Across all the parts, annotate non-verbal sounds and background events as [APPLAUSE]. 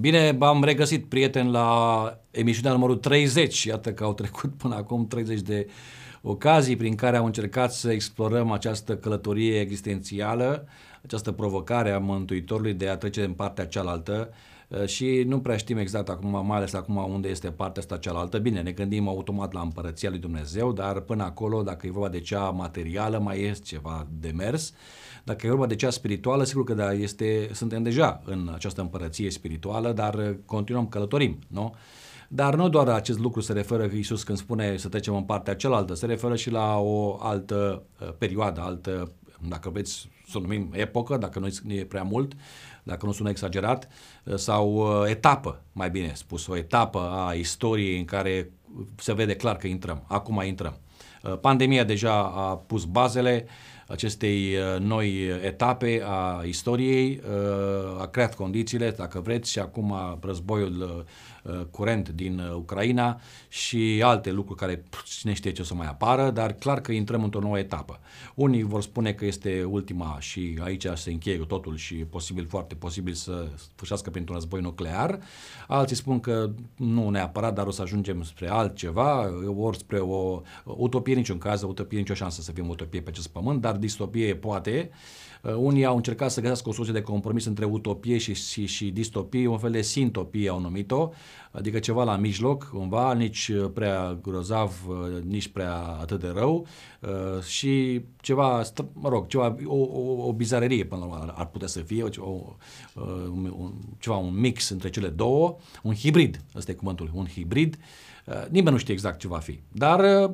Bine, v-am regăsit, prieten, la emisiunea numărul 30. Iată că au trecut până acum 30 de ocazii prin care am încercat să explorăm această călătorie existențială, această provocare a Mântuitorului de a trece în partea cealaltă uh, și nu prea știm exact acum, mai ales acum unde este partea asta cealaltă. Bine, ne gândim automat la împărăția lui Dumnezeu, dar până acolo, dacă e vorba de cea materială, mai este ceva de mers. Dacă e vorba de cea spirituală, sigur că da, este, suntem deja în această împărăție spirituală, dar continuăm călătorim, nu? Dar nu doar acest lucru se referă că Iisus când spune să trecem în partea cealaltă, se referă și la o altă uh, perioadă, altă, dacă vreți să o numim epocă, dacă nu e prea mult, dacă nu sună exagerat, uh, sau uh, etapă, mai bine spus, o etapă a istoriei în care se vede clar că intrăm. Acum intrăm. Pandemia deja a pus bazele, acestei uh, noi etape a istoriei, uh, a creat condițiile, dacă vreți, și acum războiul uh, curent din Ucraina și alte lucruri care cine știe ce o să mai apară, dar clar că intrăm într-o nouă etapă. Unii vor spune că este ultima și aici se încheie totul și e posibil, foarte posibil să sfârșească printr-un război nuclear. Alții spun că nu neapărat, dar o să ajungem spre altceva, ori spre o utopie, niciun caz, utopie, nicio șansă să fim utopie pe acest pământ, dar distopie poate. Uh, unii au încercat să găsească o soluție de compromis între utopie și, și, și distopie, un fel de sintopie au numit-o, adică ceva la mijloc, cumva, nici prea grozav, uh, nici prea atât de rău uh, și ceva, mă rog, ceva, o, o, o bizarerie până la urmă ar putea să fie, o, o, un, ceva, un mix între cele două, un hibrid, ăsta e cuvântul, un hibrid, nimeni nu știe exact ce va fi, dar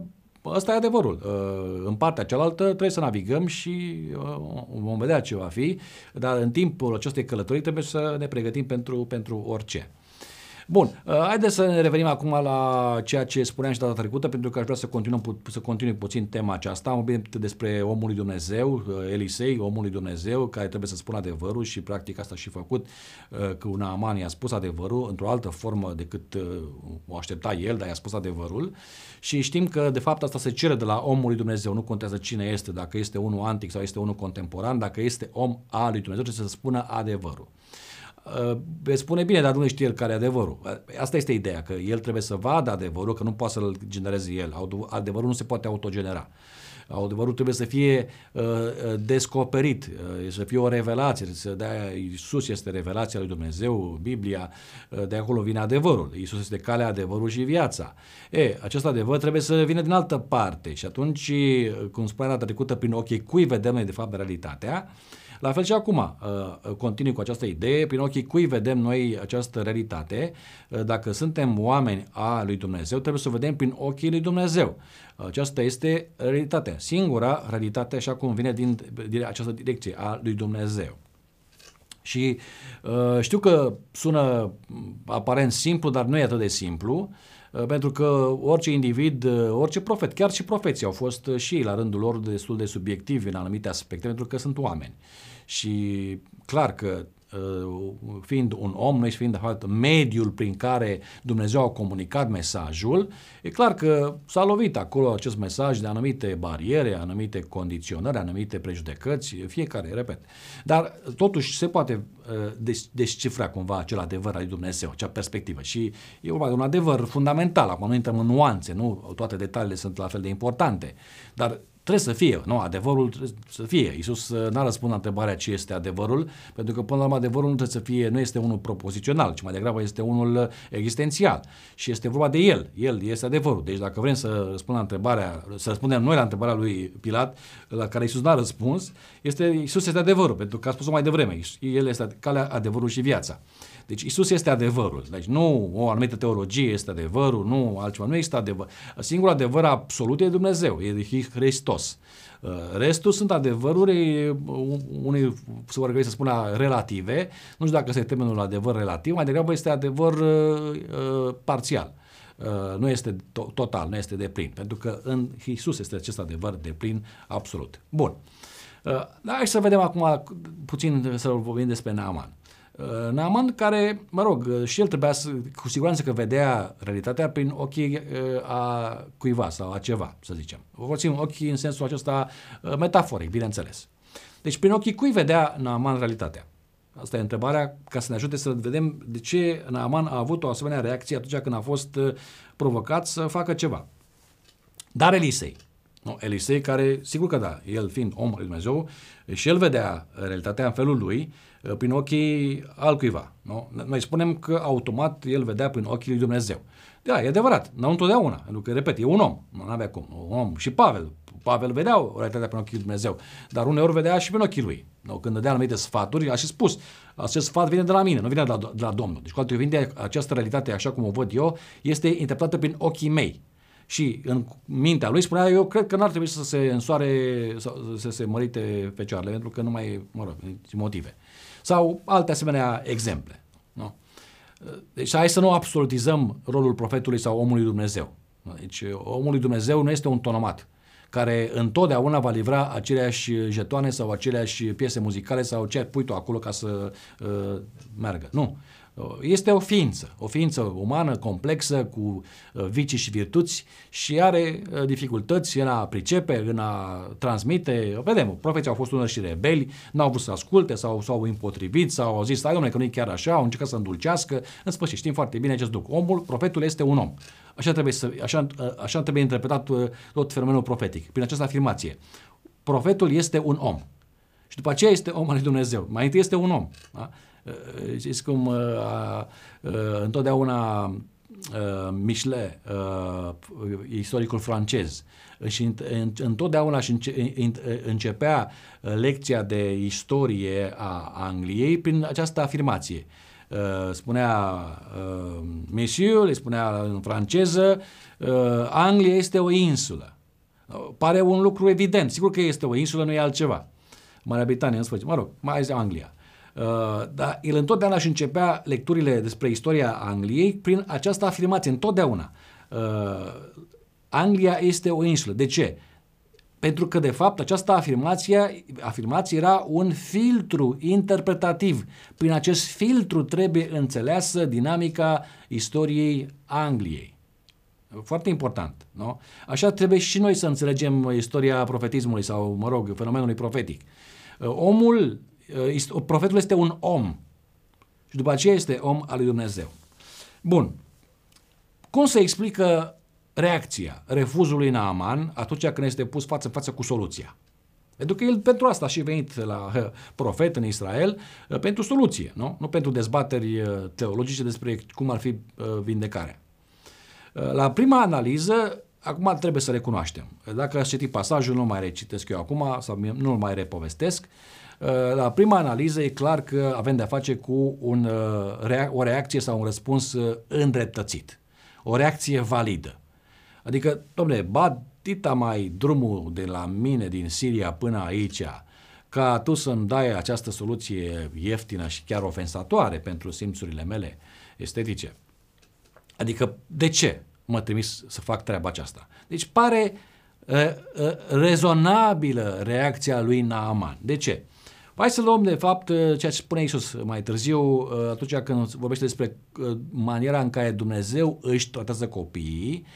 Ăsta e adevărul. Uh, în partea cealaltă trebuie să navigăm și uh, vom vedea ce va fi, dar în timpul acestei călătorii trebuie să ne pregătim pentru, pentru orice. Bun, uh, haideți să ne revenim acum la ceea ce spuneam și data trecută, pentru că aș vrea să continuăm să continui puțin tema aceasta. Am vorbit despre omul lui Dumnezeu, uh, Elisei, omul lui Dumnezeu, care trebuie să spună adevărul și practic asta și făcut, uh, că un Aman i-a spus adevărul într-o altă formă decât o aștepta el, dar i-a spus adevărul. Și știm că de fapt asta se cere de la omul lui Dumnezeu, nu contează cine este, dacă este unul antic sau este unul contemporan, dacă este om al lui Dumnezeu, trebuie să spună adevărul. Uh, veți spune bine, dar nu știe el care e adevărul. Uh, asta este ideea, că el trebuie să vadă adevărul, că nu poate să-l genereze el. Adevărul nu se poate autogenera. Adevărul trebuie să fie uh, uh descoperit, uh, să fie o revelație. Să dea, Iisus este revelația lui Dumnezeu, Biblia, uh, de acolo vine adevărul. Iisus este calea, adevărul și viața. E, acest adevăr trebuie să vină din altă parte și atunci, cum spunea data trecută, prin ochii cui vedem noi de fapt realitatea, la fel și acum, uh, continui cu această idee, prin ochii cui vedem noi această realitate, uh, dacă suntem oameni a lui Dumnezeu, trebuie să o vedem prin ochii lui Dumnezeu. Aceasta este realitatea, singura realitate așa cum vine din, din această direcție a lui Dumnezeu. Și uh, știu că sună aparent simplu, dar nu e atât de simplu, uh, pentru că orice individ, uh, orice profet, chiar și profeții au fost și ei la rândul lor destul de subiectivi în anumite aspecte, pentru că sunt oameni. Și clar că uh, fiind un om, noi fiind de fapt mediul prin care Dumnezeu a comunicat mesajul, e clar că s-a lovit acolo acest mesaj de anumite bariere, anumite condiționări, anumite prejudecăți, fiecare, repet. Dar totuși se poate uh, descifra cumva acel adevăr al lui Dumnezeu, acea perspectivă. Și e vorba de un adevăr fundamental, acum nu intrăm în nuanțe, nu toate detaliile sunt la fel de importante, dar Trebuie să fie, nu, adevărul trebuie să fie. Iisus uh, n-a răspuns la întrebarea ce este adevărul, pentru că până la urmă adevărul nu trebuie să fie, nu este unul propozițional, ci mai degrabă este unul uh, existențial. Și este vorba de el. El este adevărul. Deci dacă vrem să răspundem la întrebarea, să răspundem noi la întrebarea lui Pilat, la care Iisus n-a răspuns, este Iisus este adevărul, pentru că a spus-o mai devreme. El este calea, adevărul și viața. Deci Isus este adevărul. Deci nu o anumită teologie este adevărul, nu altceva. Nu există adevăr. Singurul adevăr absolut e Dumnezeu, e Hristos. Uh, restul sunt adevăruri, unii se vor să spună relative, nu știu dacă este termenul adevăr relativ, mai degrabă este adevăr uh, uh parțial. Uh, nu este to- total, nu este de plin, pentru că în Isus este acest adevăr de plin absolut. Bun. Uh, hai să vedem acum puțin să vorbim despre Naaman. Uh, Naaman care, mă rog, uh, și el trebuia să, cu siguranță că vedea realitatea prin ochii uh, a cuiva sau a ceva, să zicem. Folosim ochii în sensul acesta metaforic, bineînțeles. Deci prin ochii cui vedea Naaman realitatea? Asta e întrebarea ca să ne ajute să vedem de ce Naaman a avut o asemenea reacție atunci când a fost uh, provocat să facă ceva. Dar Elisei, nu, Elisei care, sigur că da, el fiind om al Dumnezeu, și el vedea realitatea în felul lui, uh, prin ochii altcuiva. Nu? Noi spunem că automat el vedea prin ochii lui Dumnezeu. Da, e adevărat, nu întotdeauna, pentru că, repet, e un om, nu avea cum, un om. Și Pavel, Pavel vedea o realitate prin ochii lui Dumnezeu, dar uneori vedea și prin ochii lui. No, când dădea anumite sfaturi, a și spus, acest sfat vine de la mine, nu vine de la, de la Domnul. Deci, cu alte cuvinte, această realitate, așa cum o văd eu, este interpretată prin ochii mei. Și în mintea lui spunea, eu cred că n-ar trebui să se însoare, să, să se mărite fecioarele, pentru că nu mai, mă rog, motive. Sau alte asemenea exemple. Nu? Deci hai să nu absolutizăm rolul profetului sau omului Dumnezeu. Deci omul lui Dumnezeu nu este un tonomat care întotdeauna va livra aceleași jetoane sau aceleași piese muzicale sau ce pui tu acolo ca să uh, meargă. Nu. Este o ființă, o ființă umană, complexă, cu uh, vicii și virtuți și are uh, dificultăți în a pricepe, în a transmite. Vedem, profeții au fost unor și rebeli, n-au vrut să asculte sau s-au împotrivit sau au zis, stai domnule, că nu e chiar așa, au încercat să îndulcească. În sfârșit, știm foarte bine acest lucru. Omul, profetul este un om. Așa trebuie, să, așa, uh, așa trebuie interpretat tot fenomenul profetic, prin această afirmație. Profetul este un om. Și după aceea este om al lui Dumnezeu. Mai întâi este un om. Da? Uh, știți cum uh, uh, întotdeauna Michelet, istoricul francez, și întotdeauna și începea lecția de istorie a Angliei prin această afirmație. Spunea Monsieur, le spunea în franceză, Anglia este o insulă. Pare un lucru evident. Sigur că este o insulă, nu e altceva. Marea Britanie, în sfârșit. Mă rog, mai este Anglia. Uh, dar el întotdeauna își începea lecturile despre istoria Angliei prin această afirmație, întotdeauna. Uh, Anglia este o insulă. De ce? Pentru că, de fapt, această afirmație, afirmație era un filtru interpretativ. Prin acest filtru trebuie înțeleasă dinamica istoriei Angliei. Foarte important, nu? Așa trebuie și noi să înțelegem istoria profetismului sau, mă rog, fenomenului profetic. Uh, omul Uh, profetul este un om și după aceea este om al lui Dumnezeu. Bun. Cum se explică reacția refuzului Naaman atunci când este pus față în față cu soluția? Pentru că el pentru asta a și venit la uh, profet în Israel, uh, pentru soluție, nu? Nu pentru dezbateri teologice despre cum ar fi vindecarea. La prima analiză, acum trebuie să recunoaștem. Dacă ați citit pasajul, nu mai recitesc eu acum, sau nu-l mai repovestesc, Uh, la prima analiză e clar că avem de-a face cu un, uh, o reacție sau un răspuns uh, îndreptățit. O reacție validă. Adică, domnule, batita mai drumul de la mine din Siria până aici, ca tu să-mi dai această soluție ieftină și chiar ofensatoare pentru simțurile mele estetice. Adică, de ce mă trimis să fac treaba aceasta? Deci pare uh, uh, rezonabilă reacția lui Naaman. De ce? Hai să luăm, de fapt, uh, ceea ce spune Iisus mai târziu, uh, atunci când vorbește despre uh, maniera în care Dumnezeu își tratează copiii,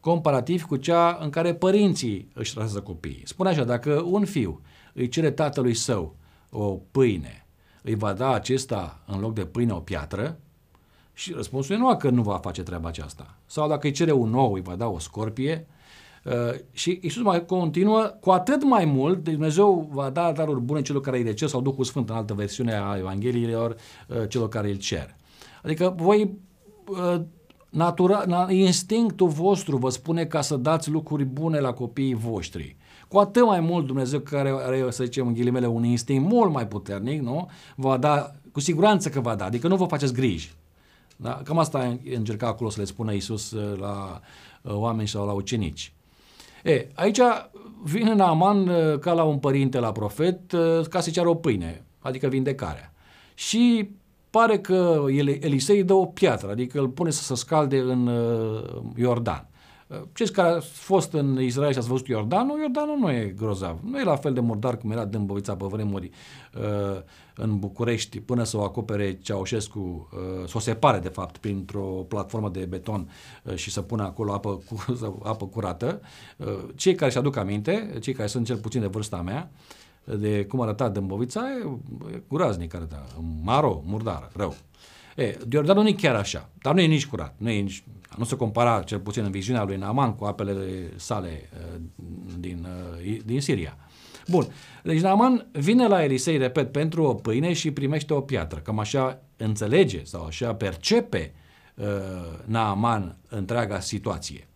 comparativ cu cea în care părinții își tratează copiii. Spune așa, dacă un fiu îi cere tatălui său o pâine, îi va da acesta în loc de pâine o piatră? Și răspunsul e nu că nu va face treaba aceasta. Sau dacă îi cere un ou, îi va da o scorpie, Uh, și Isus mai continuă, cu atât mai mult, Dumnezeu va da daruri bune celor care îi le cer sau Duhul Sfânt în altă versiune a Evangheliilor uh, celor care îl cer. Adică voi uh, natura, na, instinctul vostru vă spune ca să dați lucruri bune la copiii voștri. Cu atât mai mult Dumnezeu care are, să zicem în ghilimele, un instinct mult mai puternic, nu? Va da, cu siguranță că va da, adică nu vă faceți griji. Da? Cam asta încerca acolo să le spună Isus la oameni sau la ucenici. E, aici vine Naaman uh, ca la un părinte la profet uh, ca să ceară o pâine, adică vindecarea. Și pare că Elisei dă o piatră, adică îl pune să se scalde în uh, Iordan. Cei care au fost în Israel și ați văzut Iordanul, Iordanul nu e grozav. Nu e la fel de murdar cum era Dâmbovița pe vremuri uh, în București până să o acopere Ceaușescu, uh, să o separe de fapt printr-o platformă de beton uh, și să pună acolo apă, cu, [LAUGHS] apă curată. Cei care și aduc aminte, cei care sunt cel puțin de vârsta mea, de cum arăta Dâmbovița, e groaznic arăta, maro, murdar, rău. E, Iordanul nu e chiar așa, dar nu e nici curat, nu, e nici, nu se compara cel puțin în viziunea lui Naaman cu apele sale din, din Siria. Bun, deci Naaman vine la Elisei, repet, pentru o pâine și primește o piatră, cam așa înțelege sau așa percepe uh, Naaman întreaga situație.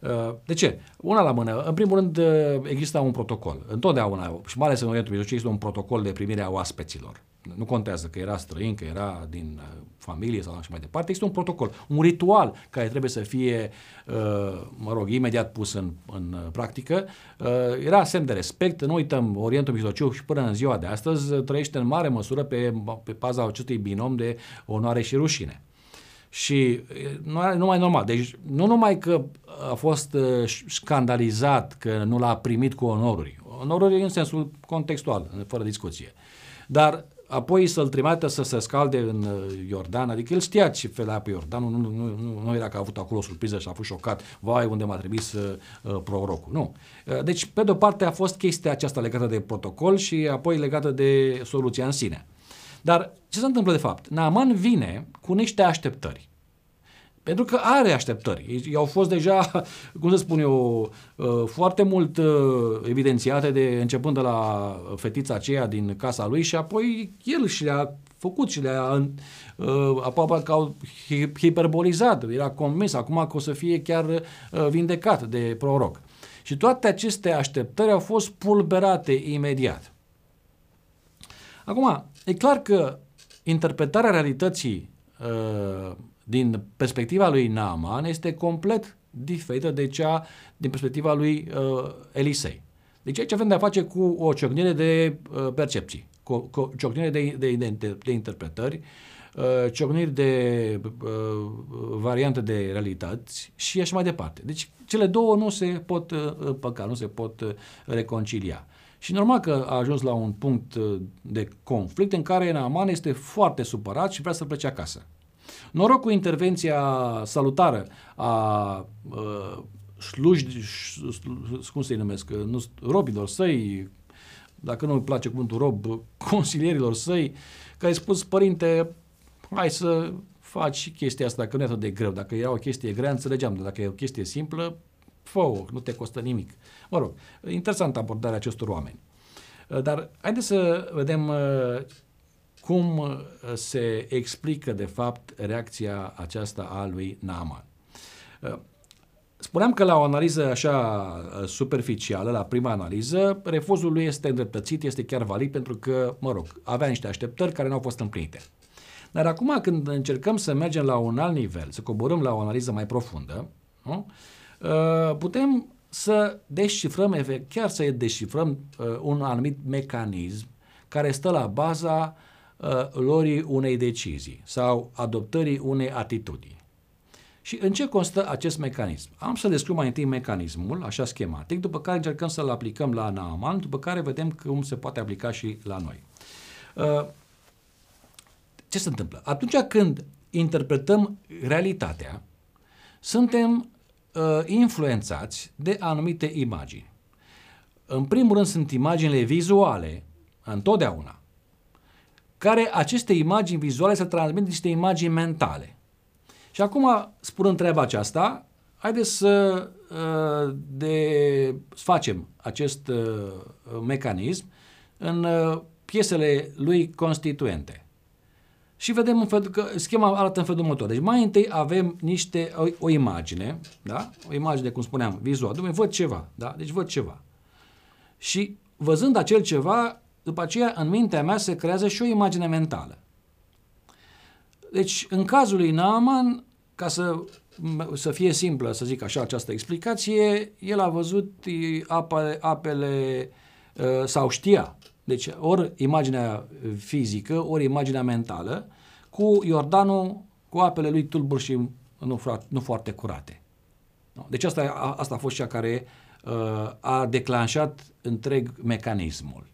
Uh, de ce? Una la mână. În primul rând, uh, există un protocol. Întotdeauna, și mai ales în Orientul Mijlociu, există un protocol de primire a oaspeților. Nu contează că era străin, că era din uh, familie sau așa mai departe. Există un protocol, un ritual care trebuie să fie, mă rog, imediat pus în, în practică. Era semn de respect. Nu uităm, Orientul Mijlociu și până în ziua de astăzi trăiește în mare măsură pe, pe paza acestui binom de onoare și rușine. Și nu, nu mai normal. Deci nu numai că a fost scandalizat că nu l-a primit cu onoruri, onoruri în sensul contextual, fără discuție, dar apoi să-l trimite să se scalde în Iordan, adică el știa ce felea pe Iordan, nu, nu, nu, nu era că a avut acolo o surpriză și a fost șocat, vai, unde m-a trimis uh, prorocul. Nu. Deci, pe de-o parte a fost chestia aceasta legată de protocol și apoi legată de soluția în sine. Dar ce se întâmplă de fapt? Naaman vine cu niște așteptări. Pentru că are așteptări. Ei au fost deja, [LAUGHS] cum să spun eu, uh, foarte mult uh, evidențiate de începând de la fetița aceea din casa lui și apoi el și le-a făcut și le-a uh, aproape că au hiperbolizat. Era convins acum că o să fie chiar vindecat de proroc. Și toate aceste așteptări au fost pulberate imediat. Acum, e clar că interpretarea realității uh, din perspectiva lui Naaman este complet diferită de cea din perspectiva lui uh, Elisei. Deci aici avem de a face cu o ciocnire de uh, percepții, cu, cu o ciocnire de, de, de, de interpretări, uh, ciocniri de uh, variante de realități și așa mai departe. Deci cele două nu se pot uh, păca, nu se pot uh, reconcilia. Și normal că a ajuns la un punct uh, de conflict în care Naaman este foarte supărat și vrea să plece acasă. Noroc cu intervenția salutară a uh, slujdi, cum să-i numesc, nu, robilor săi, dacă nu îmi place cuvântul rob, [LAUGHS] consilierilor săi, care a spus, părinte, hai să faci chestia asta, că nu e atât de greu. Dacă era o chestie grea, înțelegeam, dar dacă e o chestie simplă, fă nu te costă nimic. Mă rog, interesantă abordarea acestor oameni. Dar haideți să vedem cum uh, se explică, de fapt, reacția aceasta a lui Naaman. Uh, spuneam că la o analiză așa uh, superficială, la prima analiză, refuzul lui este îndreptățit, este chiar valid pentru că, mă rog, avea niște așteptări care nu au fost împlinite. Dar acum când încercăm să mergem la un alt nivel, să coborâm la o analiză mai profundă, nu? putem să descifrăm, chiar să descifrăm un anumit mecanism care stă la baza uh, lorii unei decizii sau adoptării unei atitudini. Și în ce constă acest mecanism? Am să descriu mai întâi mecanismul, așa schematic, după care încercăm să-l aplicăm la Naaman, după care vedem cum se poate aplica și la noi. Uh, ce se întâmplă? Atunci când interpretăm realitatea, suntem uh, influențați de anumite imagini. În primul rând sunt imaginile vizuale, întotdeauna care aceste imagini vizuale să transmit niște imagini mentale. Și acum, spunând treaba aceasta, haideți să uh, de, facem acest uh, mecanism în uh, piesele lui constituente. Și vedem în fel, că schema arată în felul următor. Deci mai întâi avem niște, o, o imagine, da? O imagine, cum spuneam, vizual. Dom'le, văd ceva, da? Deci văd ceva. Și văzând acel ceva, după aceea, în mintea mea se creează și o imagine mentală. Deci, în cazul lui Naaman, ca să, să fie simplă, să zic așa, această explicație, el a văzut apele, apele ă, sau știa, deci ori imaginea fizică, ori imaginea mentală, cu Iordanul, cu apele lui tulburi și nu, nu foarte curate. Deci asta, asta a fost cea care uh, a declanșat întreg mecanismul.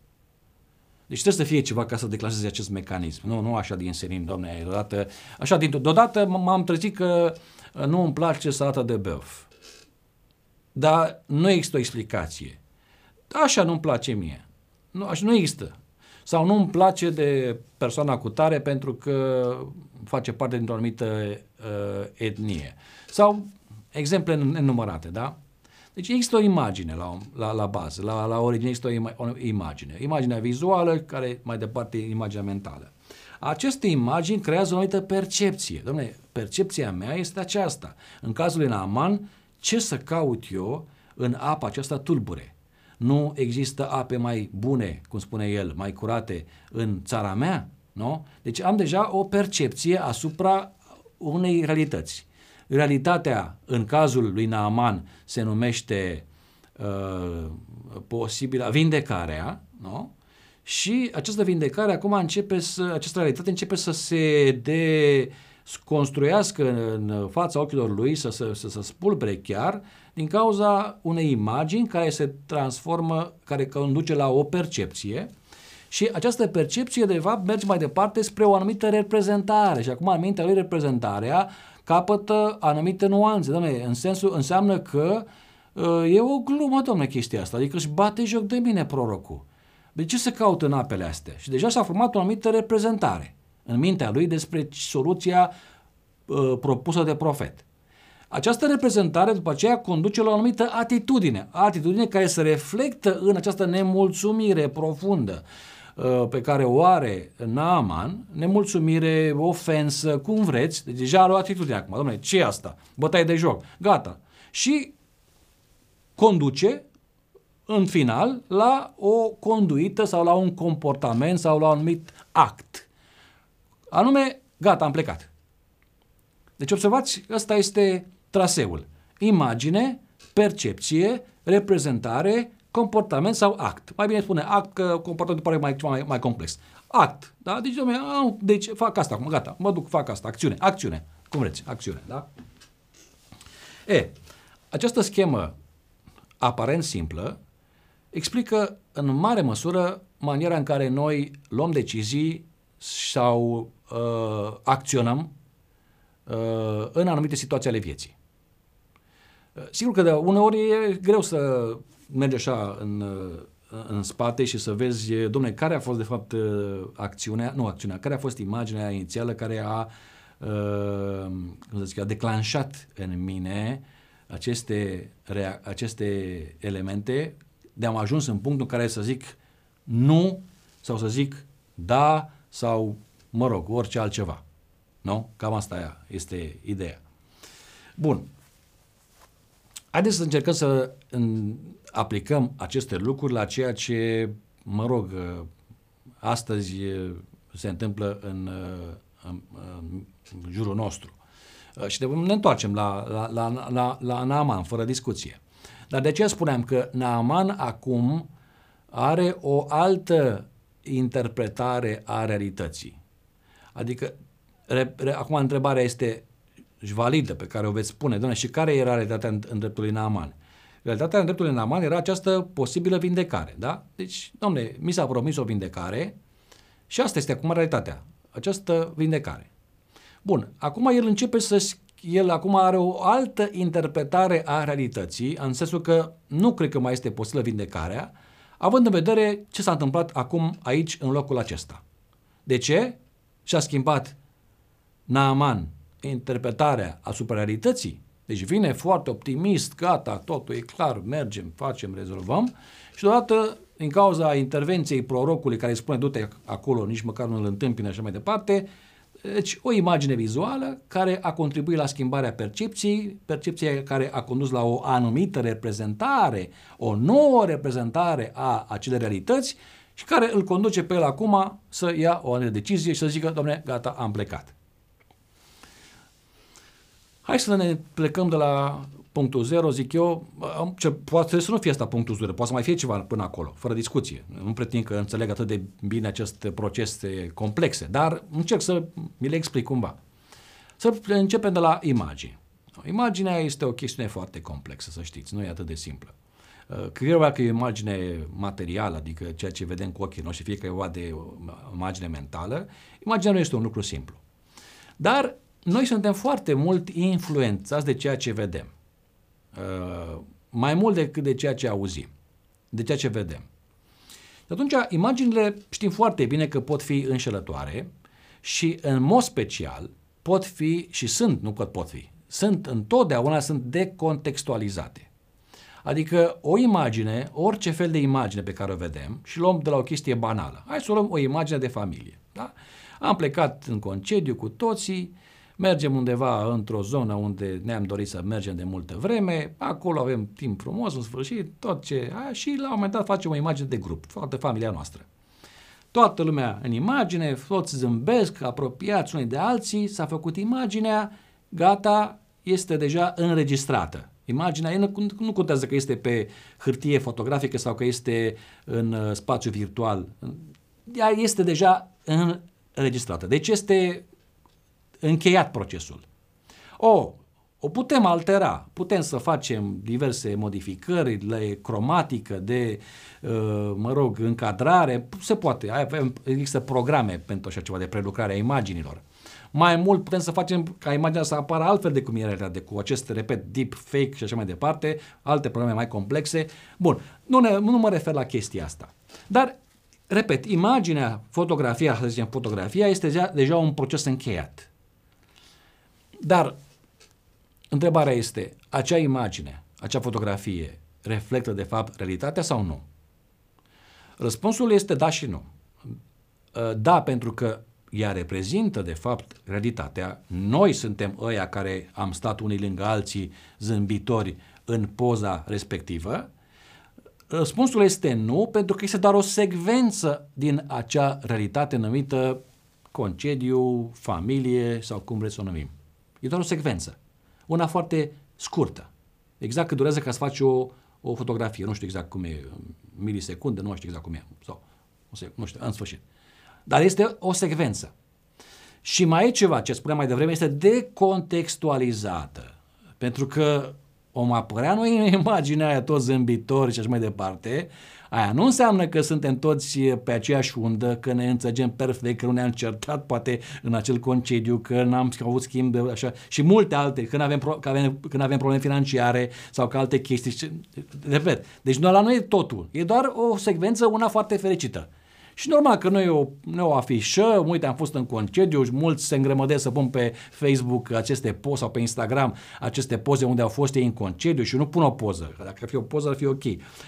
Deci trebuie să fie ceva ca să declanșeze acest mecanism. Nu, nu așa din senin, domne, deodată, așa din deodată m-am trezit că uh, nu îmi place salata de băf. Dar nu există o explicație. Așa nu-mi place mie. Nu, așa nu există. Sau nu îmi place de persoana cu tare pentru că face parte dintr-o anumită uh, etnie. Sau exemple nenumărate, da? Deci există o imagine la, la, la bază, la, la origine există o, ima, o imagine. Imaginea vizuală, care mai departe imaginea mentală. Aceste imagini creează o anumită percepție. Dom'le, percepția mea este aceasta. În cazul lui Naaman, ce să caut eu în apa aceasta tulbure? Nu există ape mai bune, cum spune el, mai curate în țara mea? Nu? Deci am deja o percepție asupra unei realități. Realitatea, în cazul lui Naaman, se numește uh, posibilă vindecarea, nu? Și această vindecare acum începe să, această realitate începe să se de construiască în fața ochilor lui, să se să, să spulbere chiar, din cauza unei imagini care se transformă, care conduce la o percepție și această percepție, de fapt, merge mai departe spre o anumită reprezentare și acum, în mintea lui, reprezentarea capătă anumite nuanțe. Doamne, în sensul, înseamnă că uh, e o glumă, domne, chestia asta, adică își bate joc de mine prorocul. De ce se caută în apele astea? Și deja s-a format o anumită reprezentare în mintea lui despre soluția uh, propusă de profet. Această reprezentare după aceea conduce la o anumită atitudine, atitudine care se reflectă în această nemulțumire profundă uh, pe care o are Naaman, nemulțumire, ofensă, cum vreți, deci deja are o atitudine acum, domnule, ce e asta? Bătaie de joc, gata. Și conduce în final la o conduită sau la un comportament sau la un anumit act. Anume, gata, am plecat. Deci observați, ăsta este traseul. Imagine, percepție, reprezentare, comportament sau act. Mai bine spune act, că comportamentul pare mai, mai, mai complex. Act, da? Deci, domnule, deci fac asta acum, gata, mă duc, fac asta, acțiune, acțiune, cum vreți, acțiune, da? E, această schemă aparent simplă explică în mare măsură maniera în care noi luăm decizii sau uh, acționăm uh, în anumite situații ale vieții. Uh, sigur că de uneori e greu să mergi așa în, uh, în spate și să vezi, domne, care a fost de fapt uh, acțiunea, nu acțiunea, care a fost imaginea inițială care a, uh, cum să zic, a declanșat în mine aceste, rea, aceste elemente de am ajuns în punctul în care să zic nu sau să zic da sau, mă rog, orice altceva. Nu? Cam asta este ideea. Bun. Haideți să încercăm să aplicăm aceste lucruri la ceea ce, mă rog, astăzi se întâmplă în, în, în jurul nostru. Și de ne întoarcem la, la, la, la, la Naaman, fără discuție. Dar de ce spuneam că Naaman acum are o altă interpretare a realității. Adică, re, re, acum întrebarea este și validă pe care o veți spune, doamne, și care era realitatea în, în dreptul lui Naaman? Realitatea în dreptul lui Naaman era această posibilă vindecare, da? Deci, domne, mi s-a promis o vindecare și asta este acum realitatea, această vindecare. Bun, acum el începe să el acum are o altă interpretare a realității, în sensul că nu cred că mai este posibilă vindecarea, având în vedere ce s-a întâmplat acum aici, în locul acesta. De ce? Și-a schimbat Naaman interpretarea asupra realității. Deci vine foarte optimist, gata, totul e clar, mergem, facem, rezolvăm și deodată, din cauza intervenției prorocului care spune du-te acolo, nici măcar nu îl întâmpină și așa mai departe, deci, o imagine vizuală care a contribuit la schimbarea percepției, percepția care a condus la o anumită reprezentare, o nouă reprezentare a acelei realități și care îl conduce pe el acum să ia o anumită decizie și să zică, domne, gata, am plecat. Hai să ne plecăm de la punctul 0, zic eu, ce, poate să nu fie asta punctul 0, poate să mai fie ceva până acolo, fără discuție. Nu pretind că înțeleg atât de bine aceste procese complexe, dar încerc să mi le explic cumva. Să începem de la imagini. Imaginea este o chestiune foarte complexă, să știți, nu e atât de simplă. Uh, Cred că e o imagine materială, adică ceea ce vedem cu ochii noștri, fie că e vorba de o imagine mentală, imaginea nu este un lucru simplu. Dar noi suntem foarte mult influențați de ceea ce vedem. Uh, mai mult decât de ceea ce auzim, de ceea ce vedem. Atunci, imaginile știm foarte bine că pot fi înșelătoare și, în mod special, pot fi și sunt, nu că pot fi, sunt întotdeauna sunt decontextualizate. Adică o imagine, orice fel de imagine pe care o vedem și luăm de la o chestie banală. Hai să luăm o imagine de familie. Da? Am plecat în concediu cu toții, mergem undeva într-o zonă unde ne-am dorit să mergem de multă vreme, acolo avem timp frumos, în sfârșit, tot ce... A, și la un moment dat facem o imagine de grup, toată familia noastră. Toată lumea în imagine, toți zâmbesc, apropiați unii de alții, s-a făcut imaginea, gata, este deja înregistrată. Imaginea nu, nu contează că este pe hârtie fotografică sau că este în uh, spațiu virtual. Ea este deja înregistrată. Deci este încheiat procesul. O, o putem altera, putem să facem diverse modificări de cromatică, de, uh, mă rog, încadrare, se poate, avem, există programe pentru așa ceva de prelucrare a imaginilor. Mai mult putem să facem ca imaginea să apară altfel de cum era de cu acest, repet, deep fake și așa mai departe, alte probleme mai complexe. Bun, nu, ne, nu mă refer la chestia asta. Dar, repet, imaginea, fotografia, să zicem, fotografia este deja, deja un proces încheiat. Dar, întrebarea este, acea imagine, acea fotografie, reflectă de fapt realitatea sau nu? Răspunsul este da și nu. Da, pentru că ea reprezintă, de fapt, realitatea. Noi suntem ăia care am stat unii lângă alții zâmbitori în poza respectivă. Răspunsul este nu, pentru că este doar o secvență din acea realitate numită concediu, familie sau cum vreți să o numim. E doar o secvență. Una foarte scurtă. Exact cât durează ca să faci o, o fotografie. Nu știu exact cum e, milisecunde, nu știu exact cum e. Sau, nu știu, în sfârșit. Dar este o secvență. Și mai e ceva, ce spuneam mai devreme, este decontextualizată. Pentru că om apărea noi în imaginea aia toți zâmbitori și așa mai departe, aia nu înseamnă că suntem toți pe aceeași undă, că ne înțelegem perfect, că nu ne-am certat poate în acel concediu, că n-am avut schimb de așa și multe alte, că avem, că avem, când avem probleme financiare sau că alte chestii. Repet, deci la noi e totul. E doar o secvență, una foarte fericită. Și normal că noi o, noi o afișăm, uite, am fost în concediu, mulți se îngrămădesc să pun pe Facebook aceste poze sau pe Instagram aceste poze unde au fost ei în concediu și nu pun o poză. Dacă ar fi o poză, ar fi ok.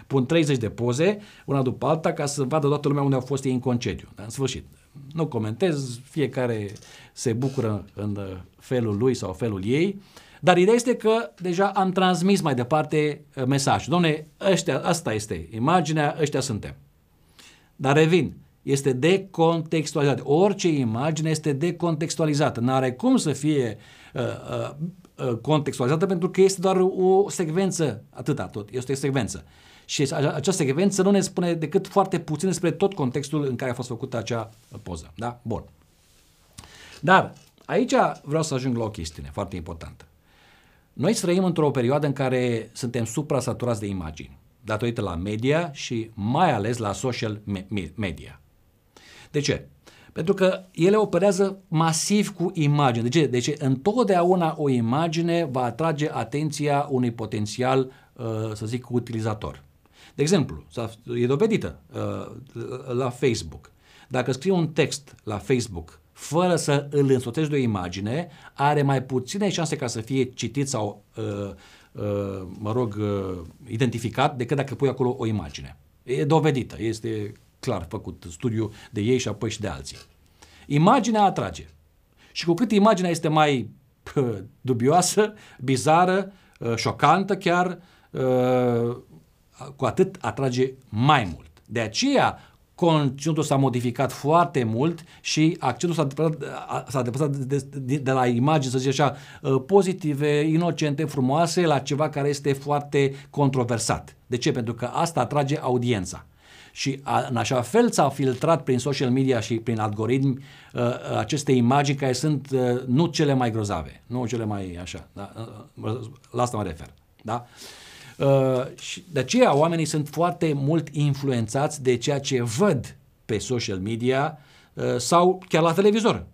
Pun 30 de poze, una după alta, ca să vadă toată lumea unde au fost ei în concediu. Dar în sfârșit, nu comentez, fiecare se bucură în felul lui sau felul ei. Dar ideea este că deja am transmis mai departe uh, mesajul. Domne, ăștia, asta este imaginea, ăștia suntem. Dar revin, este decontextualizată. Orice imagine este decontextualizată. Nu are cum să fie uh, uh, uh, contextualizată pentru că este doar o secvență, atâta tot, este o secvență. Și această secvență nu ne spune decât foarte puțin despre tot contextul în care a fost făcută acea poză. Da? Bun. Dar aici vreau să ajung la o chestiune foarte importantă. Noi trăim într-o perioadă în care suntem supra-saturați de imagini datorită la media și mai ales la social media. De ce? Pentru că ele operează masiv cu imagini. De ce? De ce? Întotdeauna o imagine va atrage atenția unui potențial, uh, să zic, utilizator. De exemplu, e dovedită uh, la Facebook. Dacă scrii un text la Facebook fără să îl însoțești de o imagine, are mai puține șanse ca să fie citit sau uh, Uh, mă rog, uh, identificat decât dacă pui acolo o imagine. E dovedită, este clar făcut studiu de ei și apoi și de alții. Imaginea atrage. Și cu cât imaginea este mai dubioasă, bizară, uh, șocantă chiar, cu atât atrage mai mult. De aceea, conținutul s-a modificat foarte mult și accentul s-a deplasat, s-a deplasat de, de, de la imagini, să zic așa, uh, pozitive, inocente, frumoase, la ceva care este foarte controversat. De ce? Pentru că asta atrage audiența. Și a, în așa fel s-a filtrat prin social media și prin algoritmi uh, aceste imagini care sunt uh, nu cele mai grozave, nu cele mai așa. Da? Uh, la asta mă refer. Da? Uh, Uh, și de aceea oamenii sunt foarte mult influențați de ceea ce văd pe social media uh, sau chiar la televizor.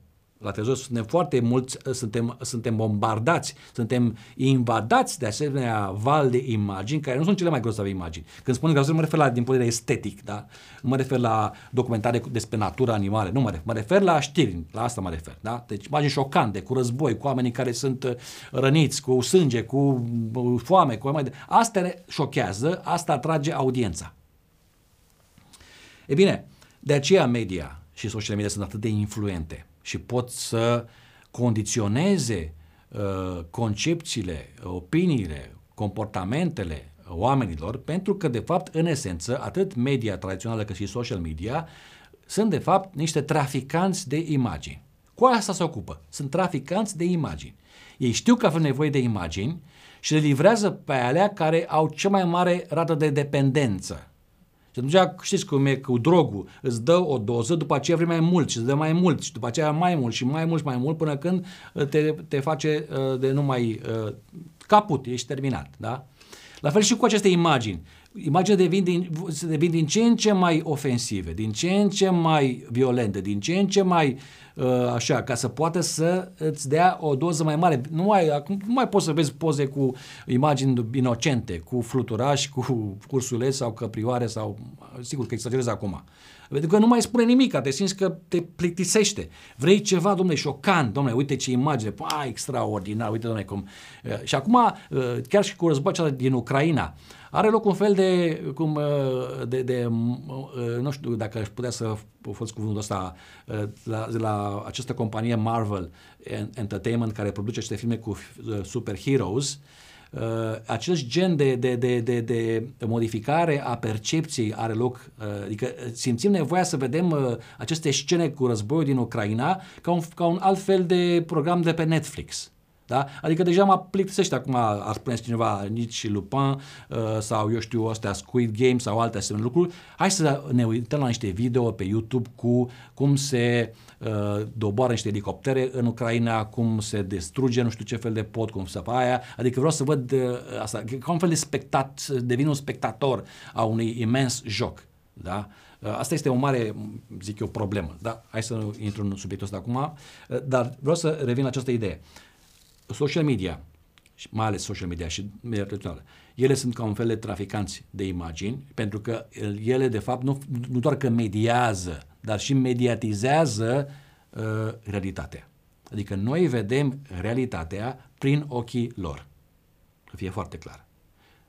La televizor suntem foarte mulți, suntem, suntem bombardați, suntem invadați de asemenea val de imagini, care nu sunt cele mai grozave imagini. Când spun grozave, mă refer la din punct de vedere estetic, da? nu mă refer la documentare despre natura animale, nu mă refer, mă refer la știri, la asta mă refer. Da? Deci imagini șocante, cu război, cu oamenii care sunt uh, răniți, cu sânge, cu uh, foame, cu mai de... Asta ne șochează, asta atrage audiența. E bine, de aceea media și social media sunt atât de influente și pot să condiționeze uh, concepțiile, opiniile, comportamentele oamenilor, pentru că, de fapt, în esență, atât media tradițională cât și social media sunt, de fapt, niște traficanți de imagini. Cu asta se ocupă. Sunt traficanți de imagini. Ei știu că avem nevoie de imagini și le livrează pe alea care au cea mai mare rată de dependență și atunci știți cum e cu drogul, îți dă o doză, după aceea vrei mai mult și îți dă mai mult și după aceea mai mult și mai mult și mai mult până când uh, te, te face uh, de numai uh, caput, ești terminat. Da? La fel și cu aceste imagini. Imaginile devin din, devin din ce în ce mai ofensive, din ce în ce mai violente, din ce în ce mai uh, așa, ca să poată să îți dea o doză mai mare. Nu mai, acum nu mai poți să vezi poze cu imagini inocente, cu fluturași, cu ursuleți sau căprioare sau, sigur că exagerez acum. Pentru că nu mai spune nimic, te simți că te plictisește. Vrei ceva, domnule, șocant, domnule, uite ce imagine, pa, extraordinar, uite, domnule, cum... Uh, și acum, uh, chiar și cu războiul din Ucraina, are loc un fel de, cum, uh, de, de nu știu dacă aș putea să folosesc cuvântul ăsta, la, la această companie Marvel Entertainment care produce aceste filme cu superheroes, uh, acest gen de, de, de, de, de modificare a percepției are loc, uh, adică simțim nevoia să vedem uh, aceste scene cu războiul din Ucraina ca un, ca un alt fel de program de pe Netflix. Da? Adică deja mă plictisește acum, ar spune cineva, nici Lupin uh, sau eu știu astea Squid Game sau alte asemenea lucruri. Hai să ne uităm la niște video pe YouTube cu cum se uh, doboară niște elicoptere în Ucraina, cum se distruge nu știu ce fel de pod, cum se aia. Adică vreau să văd uh, asta, ca un fel de spectat, devin un spectator a unui imens joc. Da? Uh, asta este o mare, zic eu, problemă. Da? Hai să intru în subiectul ăsta acum, uh, dar vreau să revin la această idee social media, și mai ales social media și media tradițională, ele sunt ca un fel de traficanți de imagini, pentru că ele, de fapt, nu, nu doar că mediază, dar și mediatizează uh, realitatea. Adică noi vedem realitatea prin ochii lor. Să fie foarte clar.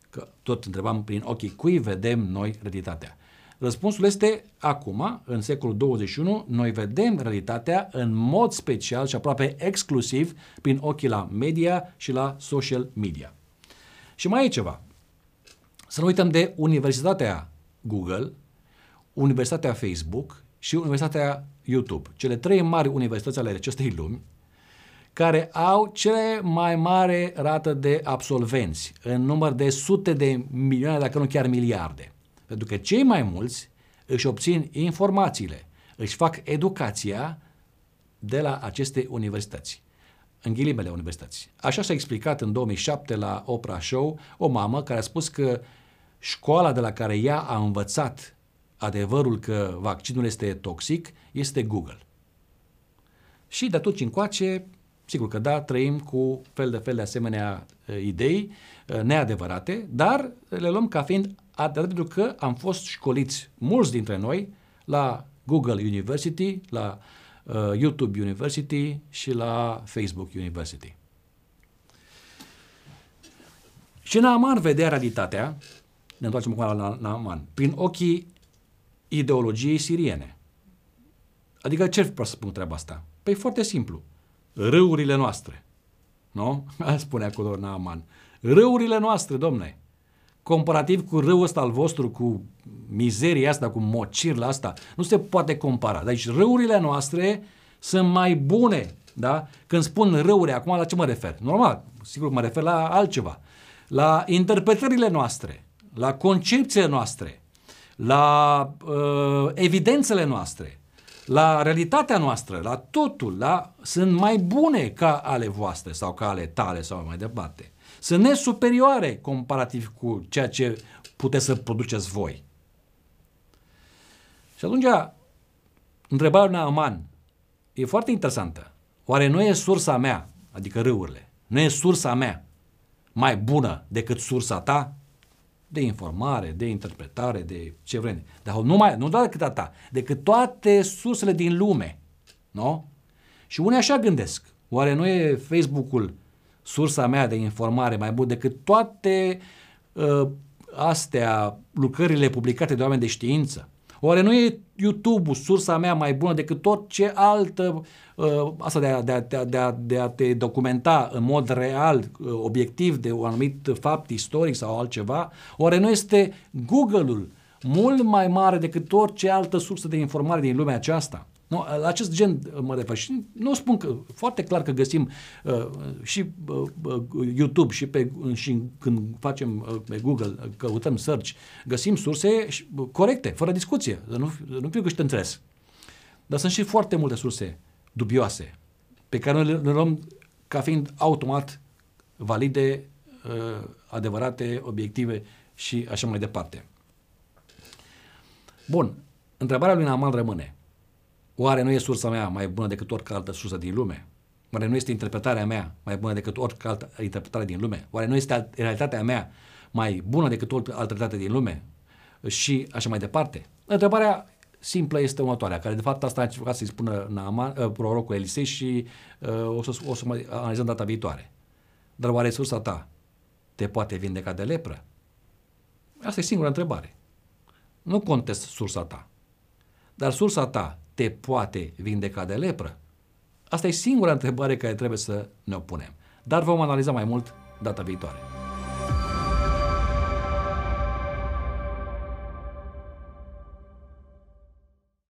Că tot întrebam prin ochii cui vedem noi realitatea. Răspunsul este acum, în secolul 21, noi vedem realitatea în mod special și aproape exclusiv prin ochii la media și la social media. Și mai e ceva. Să nu uităm de Universitatea Google, Universitatea Facebook și Universitatea YouTube. Cele trei mari universități ale acestei lumi, care au cele mai mare rată de absolvenți, în număr de sute de milioane, dacă nu chiar miliarde. Pentru că cei mai mulți își obțin informațiile, își fac educația de la aceste universități. În ghilimele universități. Așa s-a explicat în 2007 la Oprah Show o mamă care a spus că școala de la care ea a învățat adevărul că vaccinul este toxic este Google. Și de atunci încoace, sigur că da, trăim cu fel de fel de asemenea uh, idei uh, neadevărate, dar le luăm ca fiind atât pentru că am fost școliți mulți dintre noi la Google University, la uh, YouTube University și la Facebook University. Și Naaman vedea realitatea, ne întoarcem acum la Naaman, prin ochii ideologiei siriene. Adică ce vreau să spun treaba asta? Păi foarte simplu. Râurile noastre. Nu? [LAUGHS] Spune acolo Naaman. Râurile noastre, domne comparativ cu râul ăsta al vostru, cu mizeria asta, cu mocirla asta, nu se poate compara. Deci râurile noastre sunt mai bune, da? Când spun râuri, acum la ce mă refer? Normal, sigur mă refer la altceva. La interpretările noastre, la concepțiile noastre, la uh, evidențele noastre, la realitatea noastră, la totul, la, sunt mai bune ca ale voastre sau ca ale tale sau mai departe sunt nesuperioare comparativ cu ceea ce puteți să produceți voi. Și atunci, întrebarea lui Naaman e foarte interesantă. Oare nu e sursa mea, adică râurile, nu e sursa mea mai bună decât sursa ta? De informare, de interpretare, de ce vrem. Dar nu, mai, nu doar decât a ta, decât toate sursele din lume. Nu? Și unii așa gândesc. Oare nu e Facebook-ul sursa mea de informare mai bună decât toate uh, astea, lucrările publicate de oameni de știință? Oare nu e YouTube-ul sursa mea mai bună decât tot ce altă, uh, asta de a, de, a, de, a, de a te documenta în mod real, uh, obiectiv de un anumit fapt istoric sau altceva? Oare nu este Google-ul mult mai mare decât orice altă sursă de informare din lumea aceasta? Nu, la acest gen mă refer și nu spun că foarte clar că găsim uh, și uh, uh YouTube și, pe, și când facem uh, pe Google, uh, căutăm search, găsim surse uh, corecte, fără discuție, nu, nu fiu că înțeles. Dar sunt și foarte multe surse dubioase pe care noi le luăm ca fiind automat valide, uh, adevărate, obiective și așa mai departe. Bun, întrebarea lui Naman rămâne. Oare nu e sursa mea mai bună decât oricare altă sursă din lume? Oare nu este interpretarea mea mai bună decât orice altă interpretare din lume? Oare nu este realitatea mea mai bună decât orice altă realitate din lume? Și așa mai departe. Întrebarea simplă este următoarea, care de fapt asta a încercat să-i spună Naaman, uh, prorocul Elisei și uh, o, să, o să mai analizăm data viitoare. Dar oare sursa ta te poate vindeca de lepră? Asta e singura întrebare. Nu contest sursa ta. Dar sursa ta te poate vindeca de lepră? Asta e singura întrebare care trebuie să ne o punem. Dar vom analiza mai mult data viitoare.